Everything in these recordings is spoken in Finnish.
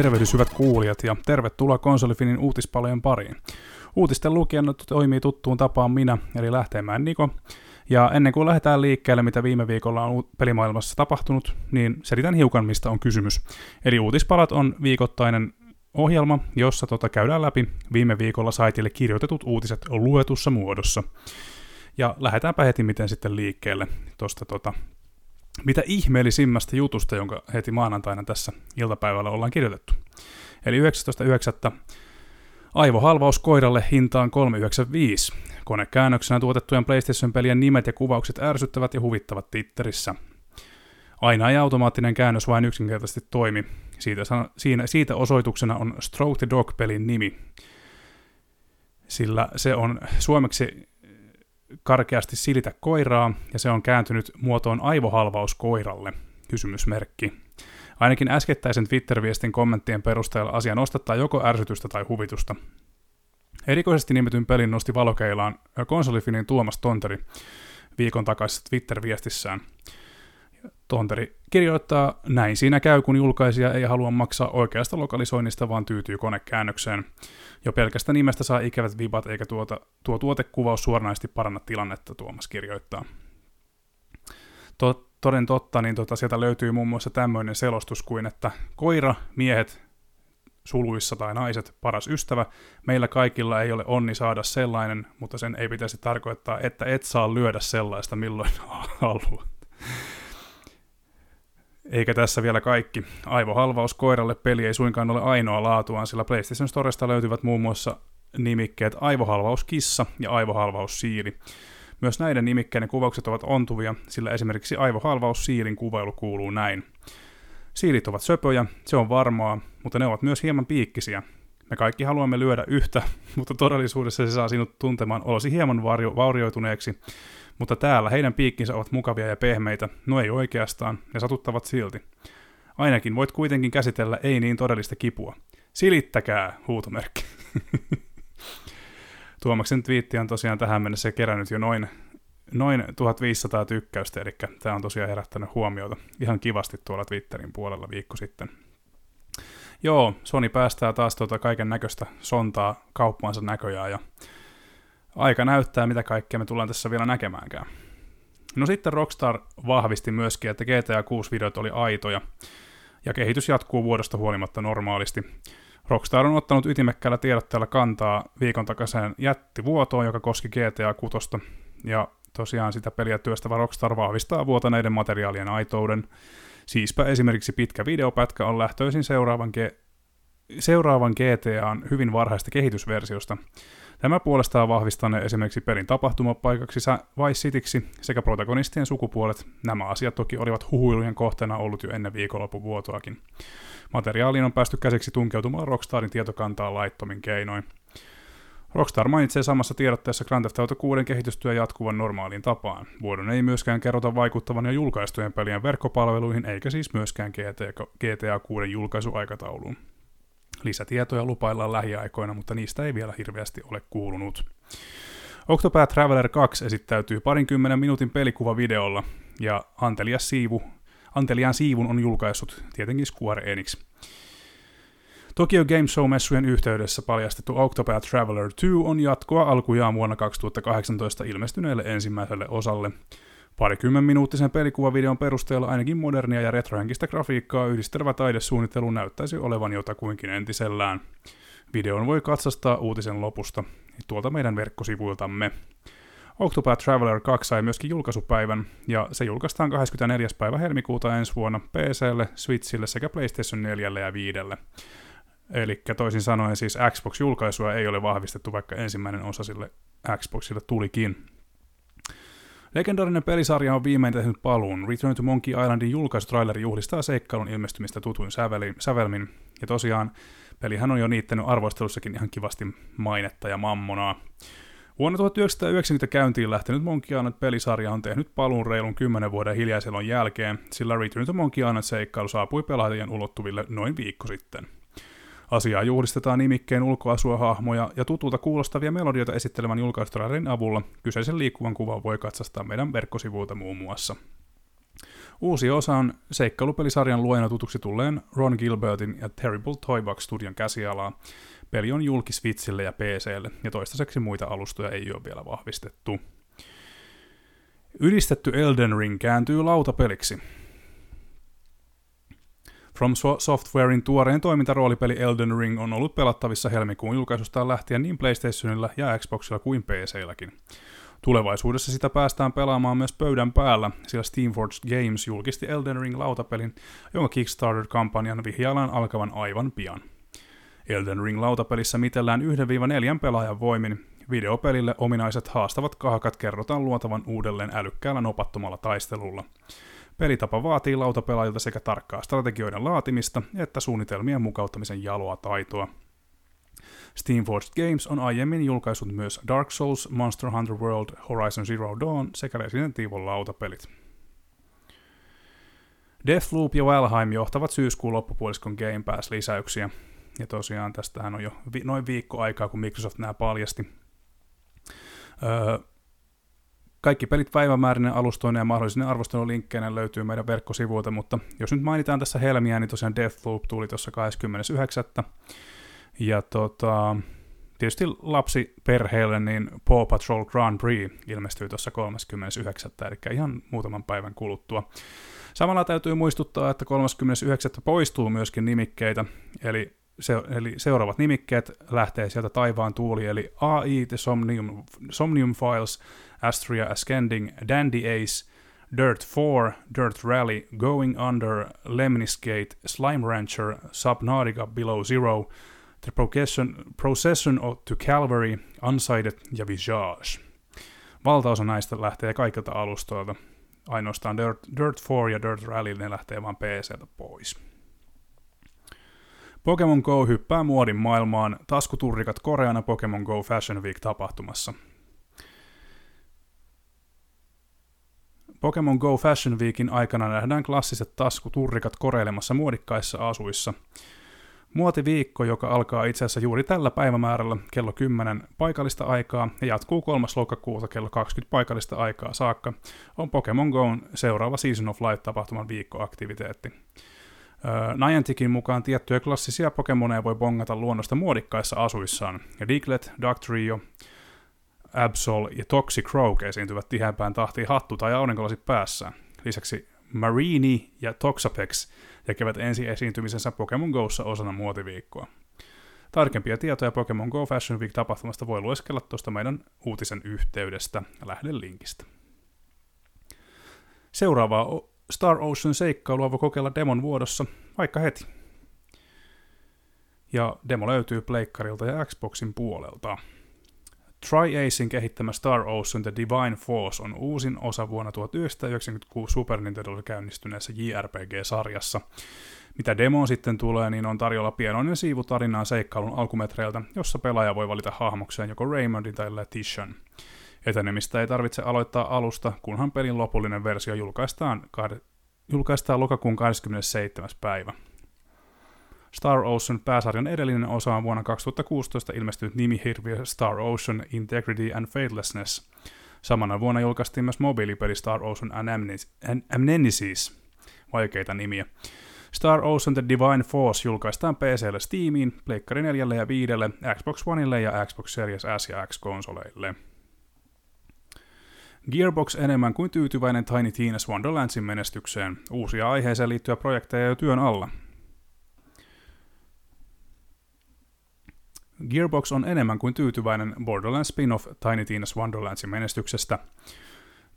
Tervehdys hyvät kuulijat ja tervetuloa Konsolifinin uutispalojen pariin. Uutisten lukijana toimii tuttuun tapaan minä, eli Lähteenmäen Niko. Ja ennen kuin lähdetään liikkeelle, mitä viime viikolla on pelimaailmassa tapahtunut, niin selitän hiukan, mistä on kysymys. Eli uutispalat on viikoittainen ohjelma, jossa tota käydään läpi viime viikolla saitille kirjoitetut uutiset luetussa muodossa. Ja lähdetäänpä heti miten sitten liikkeelle tuosta tota, mitä ihmeellisimmästä jutusta, jonka heti maanantaina tässä iltapäivällä ollaan kirjoitettu. Eli 19.9. Aivohalvaus koiralle hintaan 395. Konekäännöksenä tuotettujen PlayStation-pelien nimet ja kuvaukset ärsyttävät ja huvittavat Twitterissä. Aina ei automaattinen käännös vain yksinkertaisesti toimi. Siitä, siinä, siitä osoituksena on Stroke the Dog-pelin nimi. Sillä se on suomeksi karkeasti silitä koiraa, ja se on kääntynyt muotoon aivohalvaus koiralle, kysymysmerkki. Ainakin äskettäisen Twitter-viestin kommenttien perusteella asia nostattaa joko ärsytystä tai huvitusta. Erikoisesti nimetyn pelin nosti valokeilaan konsolifinin Tuomas Tonteri viikon takaisessa Twitter-viestissään. Tonteri kirjoittaa, näin siinä käy, kun julkaisija ei halua maksaa oikeasta lokalisoinnista, vaan tyytyy konekäännökseen. Jo pelkästä nimestä saa ikävät vibat, eikä tuota, tuo tuotekuvaus suoranaisesti paranna tilannetta, Tuomas kirjoittaa. To, toden totta, niin tota, sieltä löytyy muun muassa tämmöinen selostus kuin, että koira, miehet, suluissa tai naiset, paras ystävä. Meillä kaikilla ei ole onni saada sellainen, mutta sen ei pitäisi tarkoittaa, että et saa lyödä sellaista milloin haluat. Eikä tässä vielä kaikki. Aivohalvaus koiralle peli ei suinkaan ole ainoa laatuaan, sillä PlayStation Storesta löytyvät muun muassa nimikkeet aivohalvauskissa ja aivohalvaussiili. Myös näiden nimikkeiden kuvaukset ovat ontuvia, sillä esimerkiksi aivohalvaussiilin kuvailu kuuluu näin. Siilit ovat söpöjä, se on varmaa, mutta ne ovat myös hieman piikkisiä. Me kaikki haluamme lyödä yhtä, mutta todellisuudessa se saa sinut tuntemaan olosi hieman vaurioituneeksi, mutta täällä heidän piikkinsä ovat mukavia ja pehmeitä, no ei oikeastaan, ja satuttavat silti. Ainakin voit kuitenkin käsitellä ei niin todellista kipua. Silittäkää, huutomerkki. Tuomaksen twiitti on tosiaan tähän mennessä kerännyt jo noin, noin 1500 tykkäystä, eli tämä on tosiaan herättänyt huomiota ihan kivasti tuolla Twitterin puolella viikko sitten. Joo, Sony päästää taas tuota kaiken näköistä sontaa kauppaansa näköjään, ja aika näyttää, mitä kaikkea me tullaan tässä vielä näkemäänkään. No sitten Rockstar vahvisti myöskin, että GTA 6-videot oli aitoja, ja kehitys jatkuu vuodesta huolimatta normaalisti. Rockstar on ottanut ytimekkäällä tiedotteella kantaa viikon takaiseen jättivuotoon, joka koski GTA 6, ja tosiaan sitä peliä työstävä Rockstar vahvistaa vuotaneiden materiaalien aitouden. Siispä esimerkiksi pitkä videopätkä on lähtöisin seuraavan, G- seuraavan GTAn hyvin varhaista kehitysversiosta, Tämä puolestaan vahvistanee esimerkiksi pelin tapahtumapaikaksi Vice Cityksi sekä protagonistien sukupuolet. Nämä asiat toki olivat huhuilujen kohteena ollut jo ennen viikonloppuvuotoakin. Materiaaliin on päästy käsiksi tunkeutumalla Rockstarin tietokantaa laittomin keinoin. Rockstar mainitsee samassa tiedotteessa Grand Theft Auto 6 kehitystyö jatkuvan normaaliin tapaan. Vuodon ei myöskään kerrota vaikuttavan jo julkaistujen pelien verkkopalveluihin, eikä siis myöskään GTA 6 julkaisuaikatauluun. Lisätietoja lupaillaan lähiaikoina, mutta niistä ei vielä hirveästi ole kuulunut. Octopath Traveler 2 esittäytyy parinkymmenen minuutin pelikuvavideolla, ja Antelias Siivu, Antelian Siivun on julkaissut tietenkin Square Enix. Tokyo Game Show-messujen yhteydessä paljastettu Octopath Traveler 2 on jatkoa alkujaan vuonna 2018 ilmestyneelle ensimmäiselle osalle, Parikymmen minuuttisen pelikuvavideon perusteella ainakin modernia ja retrohenkistä grafiikkaa yhdistelevä taidesuunnittelu näyttäisi olevan jotakuinkin entisellään. Videon voi katsastaa uutisen lopusta tuolta meidän verkkosivuiltamme. Octopath Traveler 2 sai myöskin julkaisupäivän, ja se julkaistaan 24. päivä helmikuuta ensi vuonna PClle, Switchille sekä PlayStation 4 ja 5. Eli toisin sanoen siis Xbox-julkaisua ei ole vahvistettu, vaikka ensimmäinen osa sille Xboxille tulikin. Legendaarinen pelisarja on viimein tehnyt paluun. Return to Monkey Islandin julkaisutraileri juhlistaa seikkailun ilmestymistä tutuin sävelmin. Ja tosiaan, pelihän on jo niittänyt arvostelussakin ihan kivasti mainetta ja mammonaa. Vuonna 1990 käyntiin lähtenyt Monkey Island-pelisarja on tehnyt paluun reilun 10 vuoden hiljaiselon jälkeen, sillä Return to Monkey Island-seikkailu saapui pelaajien ulottuville noin viikko sitten. Asiaa juhlistetaan nimikkeen ulkoasuahahmoja ja tutulta kuulostavia melodioita esittelevän julkaistutrailerin avulla. Kyseisen liikkuvan kuvan voi katsastaa meidän verkkosivuilta muun muassa. Uusi osa on seikkailupelisarjan luojana tutuksi tulleen Ron Gilbertin ja Terrible Toybox studion käsialaa. Peli on julkis Switchille ja PClle, ja toistaiseksi muita alustoja ei ole vielä vahvistettu. Ylistetty Elden Ring kääntyy lautapeliksi. From Softwarein tuoreen toimintaroolipeli Elden Ring on ollut pelattavissa helmikuun julkaisustaan lähtien niin PlayStationilla ja Xboxilla kuin PClläkin. Tulevaisuudessa sitä päästään pelaamaan myös pöydän päällä, sillä Steamforged Games julkisti Elden Ring lautapelin, jonka Kickstarter-kampanjan vihjaillaan alkavan aivan pian. Elden Ring lautapelissä mitellään 1-4 pelaajan voimin. Videopelille ominaiset haastavat kahakat kerrotaan luotavan uudelleen älykkäällä nopattomalla taistelulla. Pelitapa vaatii lautapelaajilta sekä tarkkaa strategioiden laatimista että suunnitelmien mukauttamisen jaloa taitoa. Steamforged Games on aiemmin julkaissut myös Dark Souls, Monster Hunter World, Horizon Zero Dawn sekä Resident Evil lautapelit. Deathloop ja Valheim johtavat syyskuun loppupuoliskon Game Pass-lisäyksiä. Ja tosiaan tästähän on jo vi- noin viikko aikaa, kun Microsoft nämä paljasti. Öö, kaikki pelit päivämäärinen alustoinen ja mahdollisine arvostelulinkkeinä löytyy meidän verkkosivuilta, mutta jos nyt mainitaan tässä helmiä, niin tosiaan Deathloop tuli tuossa 29. Ja tota, tietysti lapsiperheelle niin Paw Patrol Grand Prix ilmestyy tuossa 39. eli ihan muutaman päivän kuluttua. Samalla täytyy muistuttaa, että 39. poistuu myöskin nimikkeitä, eli, se, eli seuraavat nimikkeet lähtee sieltä taivaan tuuli, eli AI, The Somnium, Somnium Files, Astria Ascending, Dandy Ace, Dirt 4, Dirt Rally, Going Under, Lemniscate, Slime Rancher, Subnautica Below Zero, The Procession, Procession to Calvary, Unsighted ja Visage. Valtaosa näistä lähtee kaikilta alustoilta. Ainoastaan Dirt, Dirt 4 ja Dirt Rally ne lähtee vain PCltä pois. Pokemon Go hyppää muodin maailmaan taskuturrikat koreana Pokemon Go Fashion Week-tapahtumassa. Pokemon Go Fashion Weekin aikana nähdään klassiset taskuturrikat koreilemassa muodikkaissa asuissa – Muotiviikko, joka alkaa itse asiassa juuri tällä päivämäärällä kello 10 paikallista aikaa ja jatkuu 3. lokakuuta kello 20 paikallista aikaa saakka, on Pokemon Go'n seuraava Season of Light-tapahtuman viikkoaktiviteetti. Nianticin mukaan tiettyjä klassisia Pokemoneja voi bongata luonnosta muodikkaissa asuissaan, ja Diglett, Dugtrio, Absol ja Toxicroak esiintyvät tiheämpään tahtiin hattu- tai aurinkolasi päässään. Lisäksi Marini ja Toxapex tekevät ensi esiintymisensä Pokemon Go'ssa osana muotiviikkoa. Tarkempia tietoja Pokemon Go Fashion Week-tapahtumasta voi lueskella tuosta meidän uutisen yhteydestä linkistä. Seuraavaa Star Ocean seikkailua voi kokeilla demon vuodossa vaikka heti. Ja demo löytyy Pleikkarilta ja Xboxin puolelta. Tri-Acen kehittämä Star Ocean The Divine Force on uusin osa vuonna 1996 Super Nintendolla käynnistyneessä JRPG-sarjassa. Mitä demoon sitten tulee, niin on tarjolla pienoinen siivu tarinaa seikkailun alkumetreiltä, jossa pelaaja voi valita hahmokseen joko Raymondin tai Letitian. Etenemistä ei tarvitse aloittaa alusta, kunhan pelin lopullinen versio julkaistaan, julkaistaan lokakuun 27. päivä. Star Ocean pääsarjan edellinen osa on vuonna 2016 ilmestynyt nimihirviö Star Ocean Integrity and Faithlessness. Samana vuonna julkaistiin myös mobiilipeli Star Ocean Amnesis. Vaikeita nimiä. Star Ocean The Divine Force julkaistaan PClle Steamiin, Pleikkari 4 ja 5, Xbox Oneille ja Xbox Series S ja X-konsoleille. Gearbox enemmän kuin tyytyväinen Tiny Tina's Wonderlandsin menestykseen. Uusia aiheeseen liittyviä projekteja jo työn alla. Gearbox on enemmän kuin tyytyväinen Borderlands spin-off Tiny Tina's Wonderlandsin menestyksestä.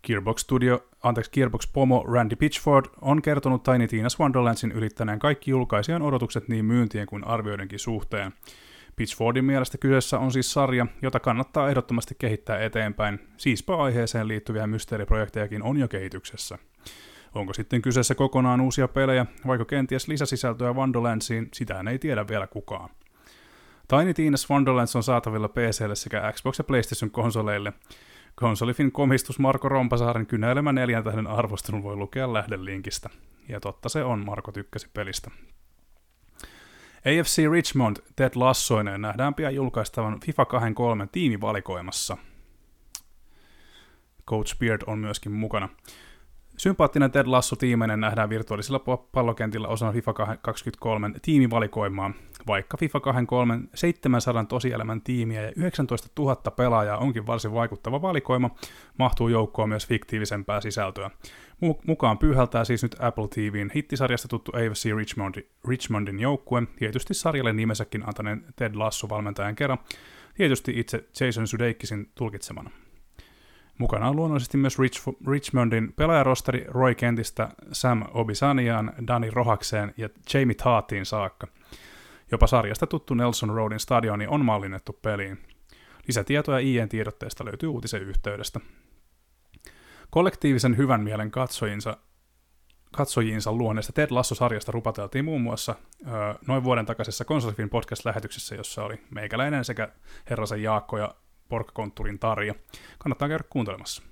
Gearbox Studio, anteeksi Gearbox Pomo Randy Pitchford on kertonut Tiny Tina's Wonderlandsin ylittäneen kaikki julkaisijan odotukset niin myyntien kuin arvioidenkin suhteen. Pitchfordin mielestä kyseessä on siis sarja, jota kannattaa ehdottomasti kehittää eteenpäin, siispä aiheeseen liittyviä mysteeriprojektejakin on jo kehityksessä. Onko sitten kyseessä kokonaan uusia pelejä, vaikka kenties lisäsisältöä Wonderlandsiin, sitä ei tiedä vielä kukaan. Tiny Tina's Wonderlands on saatavilla PClle sekä Xbox- ja PlayStation-konsoleille. Konsolifin komistus Marko Rompasaaren kynäilemä neljän tähden arvostelun voi lukea lähdelinkistä. Ja totta se on, Marko tykkäsi pelistä. AFC Richmond Ted Lassoinen nähdään pian julkaistavan FIFA 23 tiimivalikoimassa. Coach Beard on myöskin mukana. Sympaattinen Ted Lasso-tiimeinen nähdään virtuaalisilla pallokentillä osana FIFA 23 tiimivalikoimaa, vaikka FIFA 23 700 tosielämän tiimiä ja 19 000 pelaajaa onkin varsin vaikuttava valikoima, mahtuu joukkoon myös fiktiivisempää sisältöä. Mukaan pyyhältää siis nyt Apple TVn hittisarjasta tuttu AFC Richmondin, Richmondin joukkue, tietysti sarjalle nimensäkin antaneen Ted Lasso-valmentajan kerran, tietysti itse Jason Sudeikisin tulkitsemana. Mukana on luonnollisesti myös Rich, Richmondin pelaajarosteri Roy Kentistä Sam Obisaniaan, Dani Rohakseen ja Jamie Taatiin saakka. Jopa sarjasta tuttu Nelson Roadin stadioni on mallinnettu peliin. Lisätietoja IEN tiedotteesta löytyy uutisen yhteydestä. Kollektiivisen hyvän mielen katsojinsa, katsojiinsa luonneesta Ted Lasso-sarjasta rupateltiin muun muassa ö, noin vuoden takaisessa Konsolifin podcast-lähetyksessä, jossa oli meikäläinen sekä Herrasen Jaakko ja Porkkontturin Tarja. Kannattaa käydä kuuntelemassa.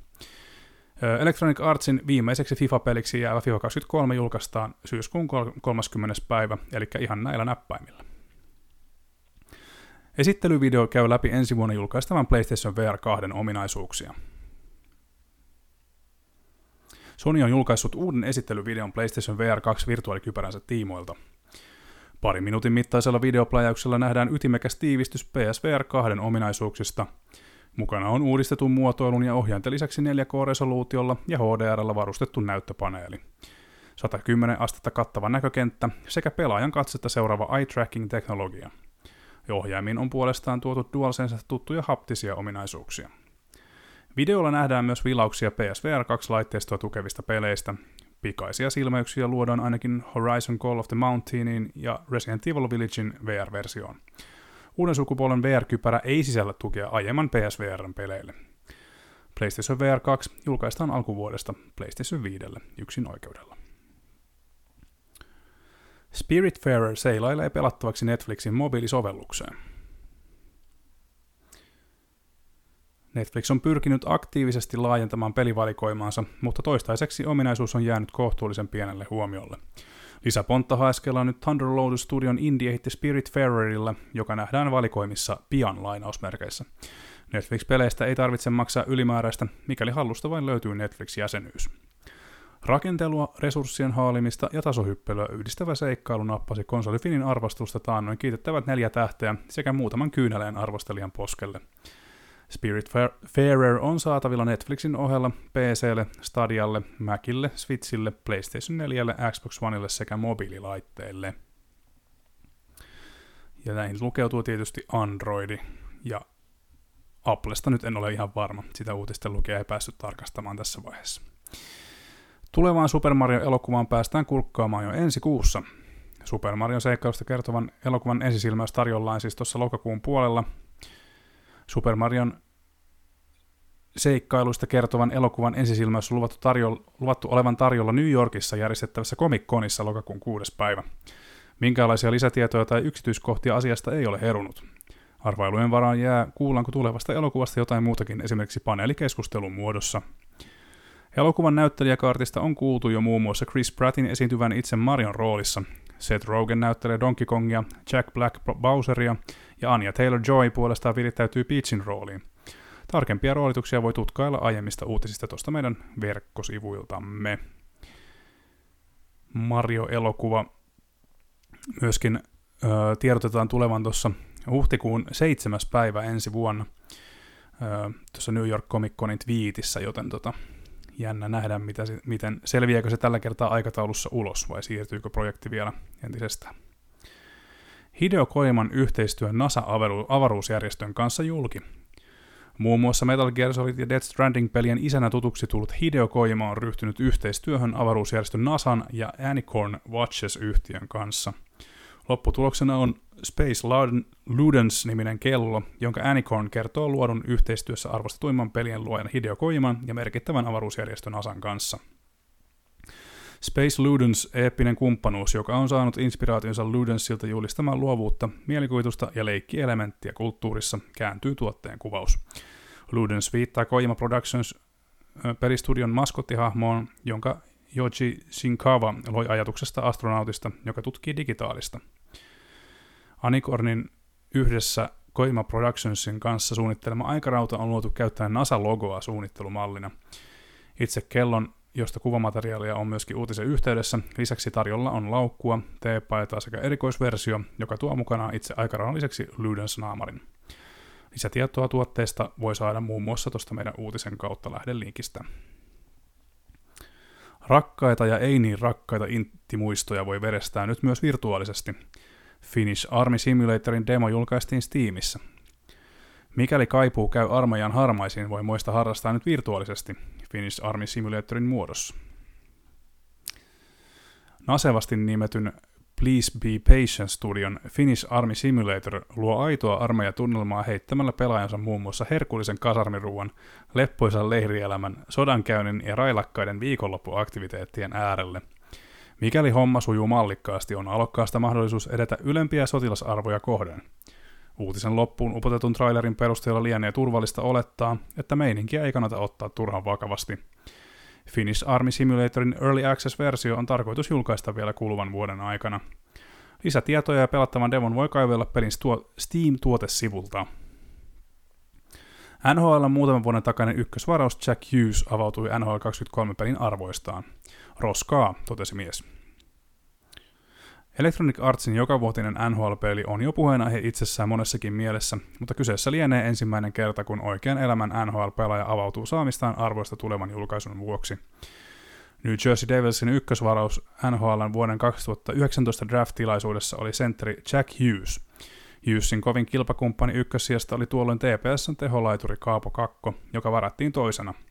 Electronic Artsin viimeiseksi FIFA-peliksi jäävä FIFA 23 julkaistaan syyskuun 30. päivä, eli ihan näillä näppäimillä. Esittelyvideo käy läpi ensi vuonna julkaistavan PlayStation VR 2 ominaisuuksia. Sony on julkaissut uuden esittelyvideon PlayStation VR 2 virtuaalikypäränsä tiimoilta. Pari minuutin mittaisella videopläjäyksellä nähdään ytimekäs tiivistys PSVR 2 ominaisuuksista. Mukana on uudistetun muotoilun ja ohjainten lisäksi 4K-resoluutiolla ja HDRllä varustettu näyttöpaneeli. 110 astetta kattava näkökenttä sekä pelaajan katsetta seuraava eye tracking-teknologia. Ohjaimiin on puolestaan tuotu DualSense tuttuja haptisia ominaisuuksia. Videolla nähdään myös vilauksia PSVR 2-laitteistoa tukevista peleistä, Pikaisia silmäyksiä luodaan ainakin Horizon Call of the Mountainein ja Resident Evil Villagein VR-versioon. Uuden sukupolven VR-kypärä ei sisällä tukea aiemman PSVRn peleille. PlayStation VR 2 julkaistaan alkuvuodesta PlayStation 5 yksin oikeudella. Spiritfarer seilailee pelattavaksi Netflixin mobiilisovellukseen. Netflix on pyrkinyt aktiivisesti laajentamaan pelivalikoimaansa, mutta toistaiseksi ominaisuus on jäänyt kohtuullisen pienelle huomiolle. Lisäpontta haeskellaan nyt Thunder Load Studion indie hitti Spirit joka nähdään valikoimissa pian lainausmerkeissä. Netflix-peleistä ei tarvitse maksaa ylimääräistä, mikäli hallusta vain löytyy Netflix-jäsenyys. Rakentelua, resurssien haalimista ja tasohyppelyä yhdistävä seikkailu nappasi konsolifinin arvostusta taannoin kiitettävät neljä tähteä sekä muutaman kyynäleen arvostelijan poskelle. Spiritfarer on saatavilla Netflixin ohella PClle, Stadialle, Macille, Switchille, PlayStation 4, Xbox Oneille sekä mobiililaitteille. Ja näihin lukeutuu tietysti Androidi ja Applesta nyt en ole ihan varma. Sitä uutisten lukea ei päässyt tarkastamaan tässä vaiheessa. Tulevaan Super Mario-elokuvaan päästään kurkkaamaan jo ensi kuussa. Super Mario seikkailusta kertovan elokuvan ensisilmäys tarjollaan siis tuossa lokakuun puolella – Super Marion seikkailuista kertovan elokuvan ensisilmäys on luvattu, tarjo- luvattu olevan tarjolla New Yorkissa järjestettävässä Comic Conissa lokakuun kuudes päivä. Minkälaisia lisätietoja tai yksityiskohtia asiasta ei ole herunut. Arvailujen varaan jää, kuullaanko tulevasta elokuvasta jotain muutakin esimerkiksi paneelikeskustelun muodossa. Elokuvan näyttelijäkaartista on kuultu jo muun muassa Chris Prattin esiintyvän itse Marion roolissa. Seth Rogen näyttelee Donkey Kongia, Jack Black Bowseria ja Anya Taylor-Joy puolestaan virittäytyy Peachin rooliin. Tarkempia roolituksia voi tutkailla aiemmista uutisista tuosta meidän verkkosivuiltamme. Mario-elokuva myöskin ö, tiedotetaan tulevan tuossa huhtikuun 7. päivä ensi vuonna tuossa New York Comic Conin twiitissä, joten tota, jännä nähdä, mitä, miten selviääkö se tällä kertaa aikataulussa ulos vai siirtyykö projekti vielä entisestään. Hideo Koiman yhteistyö NASA-avaruusjärjestön kanssa julki. Muun muassa Metal Gear Solid ja Death Stranding-pelien isänä tutuksi tullut Hideo Koima on ryhtynyt yhteistyöhön avaruusjärjestön NASAn ja Anicorn Watches-yhtiön kanssa. Lopputuloksena on Space Ludens-niminen kello, jonka Anicorn kertoo luodun yhteistyössä arvostetuimman pelien luojan Hideo Koiman ja merkittävän avaruusjärjestön NASAn kanssa – Space Ludens eeppinen kumppanuus, joka on saanut inspiraationsa Ludensilta julistamaan luovuutta, mielikuvitusta ja leikkielementtiä kulttuurissa, kääntyy tuotteen kuvaus. Ludens viittaa Koima Productions pelistudion maskottihahmoon, jonka Yoji Shinkawa loi ajatuksesta astronautista, joka tutkii digitaalista. Anikornin yhdessä Koima Productionsin kanssa suunnittelema aikarauta on luotu käyttäen NASA-logoa suunnittelumallina. Itse kellon josta kuvamateriaalia on myöskin uutisen yhteydessä. Lisäksi tarjolla on laukkua, teepaitaa sekä erikoisversio, joka tuo mukanaan itse aikarauhan lisäksi Ludens-naamarin. Lisätietoa tuotteesta voi saada muun muassa tuosta meidän uutisen kautta lähdelinkistä. Rakkaita ja ei niin rakkaita intimuistoja voi verestää nyt myös virtuaalisesti. Finnish Army Simulatorin demo julkaistiin Steamissa. Mikäli kaipuu käy armeijan harmaisiin, voi muista harrastaa nyt virtuaalisesti Finnish Army Simulatorin muodossa. Nasevasti nimetyn Please Be Patient Studion Finnish Army Simulator luo aitoa armeijatunnelmaa heittämällä pelaajansa muun muassa herkullisen kasarmiruuan, leppoisan leirielämän, sodankäynnin ja railakkaiden viikonloppuaktiviteettien äärelle. Mikäli homma sujuu mallikkaasti, on alokkaasta mahdollisuus edetä ylempiä sotilasarvoja kohden. Uutisen loppuun upotetun trailerin perusteella lienee turvallista olettaa, että meininkiä ei kannata ottaa turhan vakavasti – Finnish Army Simulatorin Early Access-versio on tarkoitus julkaista vielä kuluvan vuoden aikana. Lisätietoja ja pelattavan demon voi kaivella pelin Steam-tuotesivulta. NHL muutaman vuoden takainen ykkösvaraus Jack Hughes avautui NHL 23 pelin arvoistaan. Roskaa, totesi mies. Electronic Artsin jokavuotinen NHL-peli on jo puheenaihe itsessään monessakin mielessä, mutta kyseessä lienee ensimmäinen kerta, kun oikean elämän NHL-pelaaja avautuu saamistaan arvoista tulevan julkaisun vuoksi. New Jersey Devilsin ykkösvaraus NHLn vuoden 2019 draft-tilaisuudessa oli sentteri Jack Hughes. Hughesin kovin kilpakumppani ykkössijasta oli tuolloin TPSn teholaituri Kaapo Kakko, joka varattiin toisena –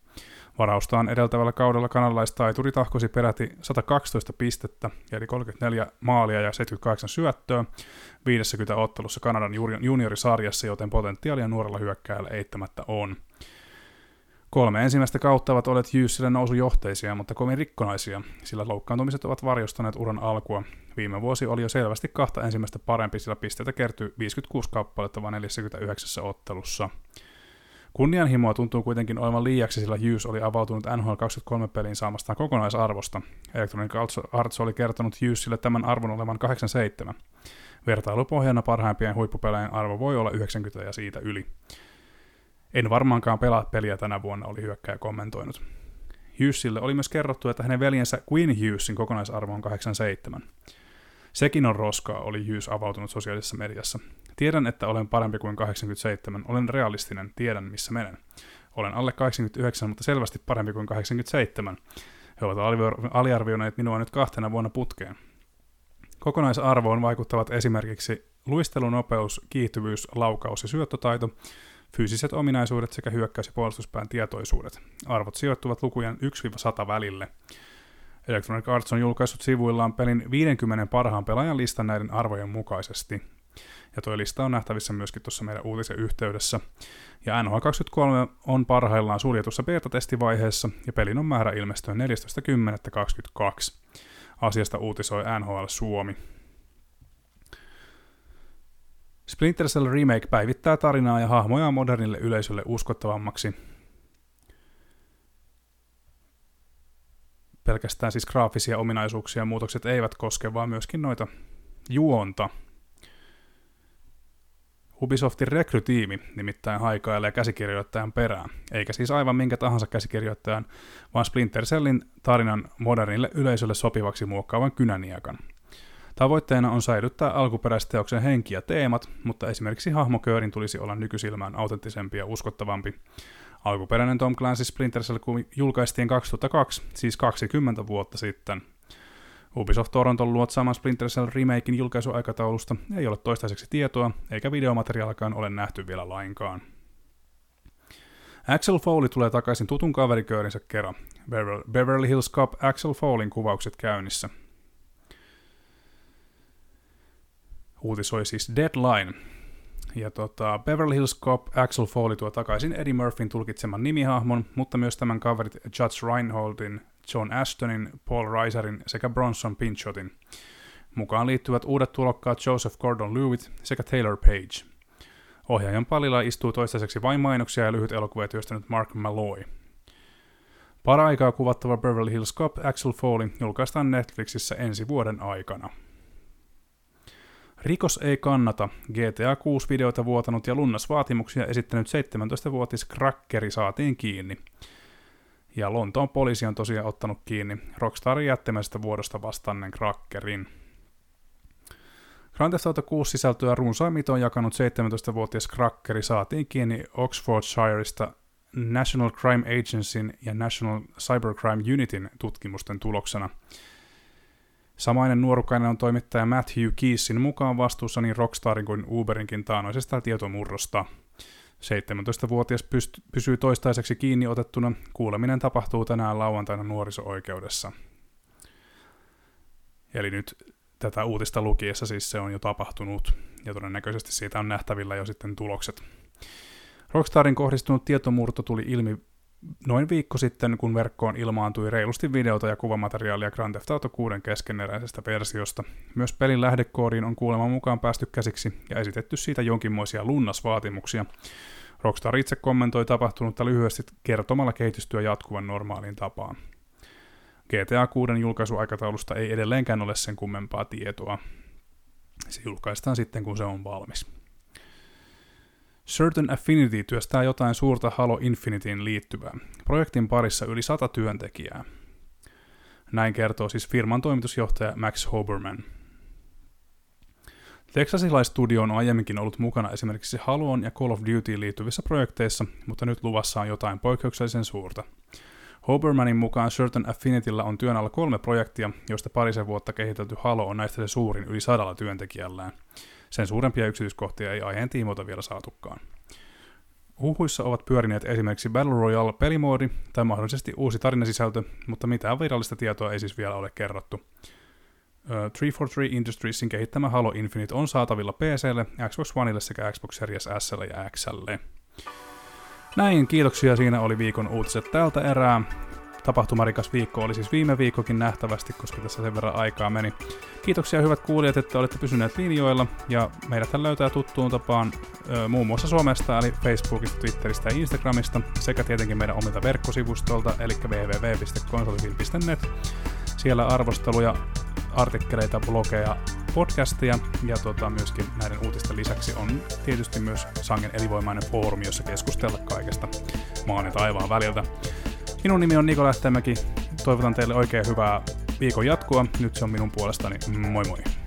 Varaustaan edeltävällä kaudella kanalaistaituri tahkosi peräti 112 pistettä, eli 34 maalia ja 78 syöttöä 50 ottelussa Kanadan juniorisarjassa, joten potentiaalia nuorella hyökkääjällä eittämättä on. Kolme ensimmäistä kautta ovat olleet Hughesille nousujohteisia, mutta kovin rikkonaisia, sillä loukkaantumiset ovat varjostaneet uran alkua. Viime vuosi oli jo selvästi kahta ensimmäistä parempi, sillä pisteitä kertyi 56 kappaletta vain 49 ottelussa. Kunnianhimoa tuntuu kuitenkin olevan liiaksi, sillä Hughes oli avautunut NHL 23 peliin saamastaan kokonaisarvosta. Electronic Arts oli kertonut Hughesille tämän arvon olevan 87. Vertailupohjana parhaimpien huippupelien arvo voi olla 90 ja siitä yli. En varmaankaan pelaa peliä tänä vuonna, oli hyökkäjä kommentoinut. Hughesille oli myös kerrottu, että hänen veljensä Quinn Hughesin kokonaisarvo on 87. Sekin on roskaa, oli Hughes avautunut sosiaalisessa mediassa. Tiedän, että olen parempi kuin 87. Olen realistinen, tiedän missä menen. Olen alle 89, mutta selvästi parempi kuin 87. He ovat aliarvioineet minua nyt kahtena vuonna putkeen. Kokonaisarvoon vaikuttavat esimerkiksi luistelunopeus, kiihtyvyys, laukaus ja syöttötaito, fyysiset ominaisuudet sekä hyökkäys- ja puolustuspään tietoisuudet. Arvot sijoittuvat lukujen 1-100 välille. Electronic Arts on julkaissut sivuillaan pelin 50 parhaan pelaajan listan näiden arvojen mukaisesti. Ja tuo lista on nähtävissä myöskin tuossa meidän uutisen yhteydessä. Ja NHL 23 on parhaillaan suljetussa beta-testivaiheessa ja pelin on määrä ilmestyä 14.10.22. Asiasta uutisoi NHL Suomi. Splinter Cell Remake päivittää tarinaa ja hahmoja modernille yleisölle uskottavammaksi. Pelkästään siis graafisia ominaisuuksia muutokset eivät koske, vaan myöskin noita juonta, Ubisoftin rekrytiimi nimittäin haikailee käsikirjoittajan perään, eikä siis aivan minkä tahansa käsikirjoittajan, vaan Splinter Cellin tarinan modernille yleisölle sopivaksi muokkaavan kynäniekan. Tavoitteena on säilyttää alkuperäisteoksen henki ja teemat, mutta esimerkiksi hahmoköörin tulisi olla nykysilmään autenttisempi ja uskottavampi. Alkuperäinen Tom Clancy Splinter Cell julkaistiin 2002, siis 20 vuotta sitten – Ubisoft Toronton luotsaaman Splinter Cell remakein julkaisuaikataulusta ei ole toistaiseksi tietoa, eikä videomateriaalikaan ole nähty vielä lainkaan. Axel Foley tulee takaisin tutun kaveriköörinsä kerran. Beverly Hills Cop Axel Foleyn kuvaukset käynnissä. Uutisoi siis Deadline. Ja tota, Beverly Hills Cop Axel Foley tuo takaisin Eddie Murphyn tulkitseman nimihahmon, mutta myös tämän kaverit Judge Reinholdin John Ashtonin, Paul Reiserin sekä Bronson Pinchotin. Mukaan liittyvät uudet tulokkaat Joseph Gordon-Lewitt sekä Taylor Page. Ohjaajan palilla istuu toistaiseksi vain mainoksia ja lyhyt elokuvia työstänyt Mark Malloy. Para-aikaa kuvattava Beverly Hills Cop Axel Foley julkaistaan Netflixissä ensi vuoden aikana. Rikos ei kannata. GTA 6-videota vuotanut ja lunnasvaatimuksia esittänyt 17-vuotias krakkeri saatiin kiinni. Ja Lontoon poliisi on tosiaan ottanut kiinni Rockstarin jättimäisestä vuodosta vastanneen Crackerin. Grand Theft Auto 6 sisältöä runsain mitoon jakanut 17-vuotias Crackeri saatiin kiinni Oxfordshireista National Crime Agencyn ja National Cybercrime Unitin tutkimusten tuloksena. Samainen nuorukainen on toimittaja Matthew Keesin mukaan vastuussa niin Rockstarin kuin Uberinkin taanoisesta tietomurrosta. 17-vuotias pyst- pysyy toistaiseksi kiinni otettuna. Kuuleminen tapahtuu tänään lauantaina nuoriso-oikeudessa. Eli nyt tätä uutista lukiessa siis se on jo tapahtunut, ja todennäköisesti siitä on nähtävillä jo sitten tulokset. Rockstarin kohdistunut tietomurto tuli ilmi noin viikko sitten, kun verkkoon ilmaantui reilusti videota ja kuvamateriaalia Grand Theft Auto 6 keskeneräisestä versiosta. Myös pelin lähdekoodiin on kuulemma mukaan päästy käsiksi ja esitetty siitä jonkinmoisia lunnasvaatimuksia. Rockstar itse kommentoi tapahtunutta lyhyesti kertomalla kehitystyö jatkuvan normaaliin tapaan. GTA 6 julkaisuaikataulusta ei edelleenkään ole sen kummempaa tietoa. Se julkaistaan sitten, kun se on valmis. Certain Affinity työstää jotain suurta Halo Infinityin liittyvää. Projektin parissa yli sata työntekijää. Näin kertoo siis firman toimitusjohtaja Max Hoberman. Texasilaistudio on aiemminkin ollut mukana esimerkiksi Haloon ja Call of Duty liittyvissä projekteissa, mutta nyt luvassa on jotain poikkeuksellisen suurta. Hobermanin mukaan Certain Affinityllä on työn alla kolme projektia, joista parisen vuotta kehitelty Halo on näistä se suurin yli sadalla työntekijällään. Sen suurempia yksityiskohtia ei aiheen tiimoilta vielä saatukaan. Huhuissa ovat pyörineet esimerkiksi Battle Royale-pelimoodi tai mahdollisesti uusi tarinasisältö, mutta mitään virallista tietoa ei siis vielä ole kerrottu. Uh, 343 Industriesin kehittämä Halo Infinite on saatavilla PClle, Xbox Oneille sekä Xbox Series S ja XL. Näin, kiitoksia. Siinä oli viikon uutiset tältä erää tapahtumarikas viikko oli siis viime viikkokin nähtävästi, koska tässä sen verran aikaa meni. Kiitoksia hyvät kuulijat, että olette pysyneet linjoilla, ja meidät löytää tuttuun tapaan ö, muun muassa somesta, eli Facebookista, Twitteristä ja Instagramista, sekä tietenkin meidän omilta verkkosivustolta, eli www.konsolivil.net. Siellä arvosteluja, artikkeleita, blogeja, podcasteja ja tota, myöskin näiden uutisten lisäksi on tietysti myös sangen elinvoimainen foorumi, jossa keskustella kaikesta maan ja taivaan väliltä. Minun nimi on Niko Lähtemäki. Toivotan teille oikein hyvää viikon jatkoa. Nyt se on minun puolestani. Moi moi.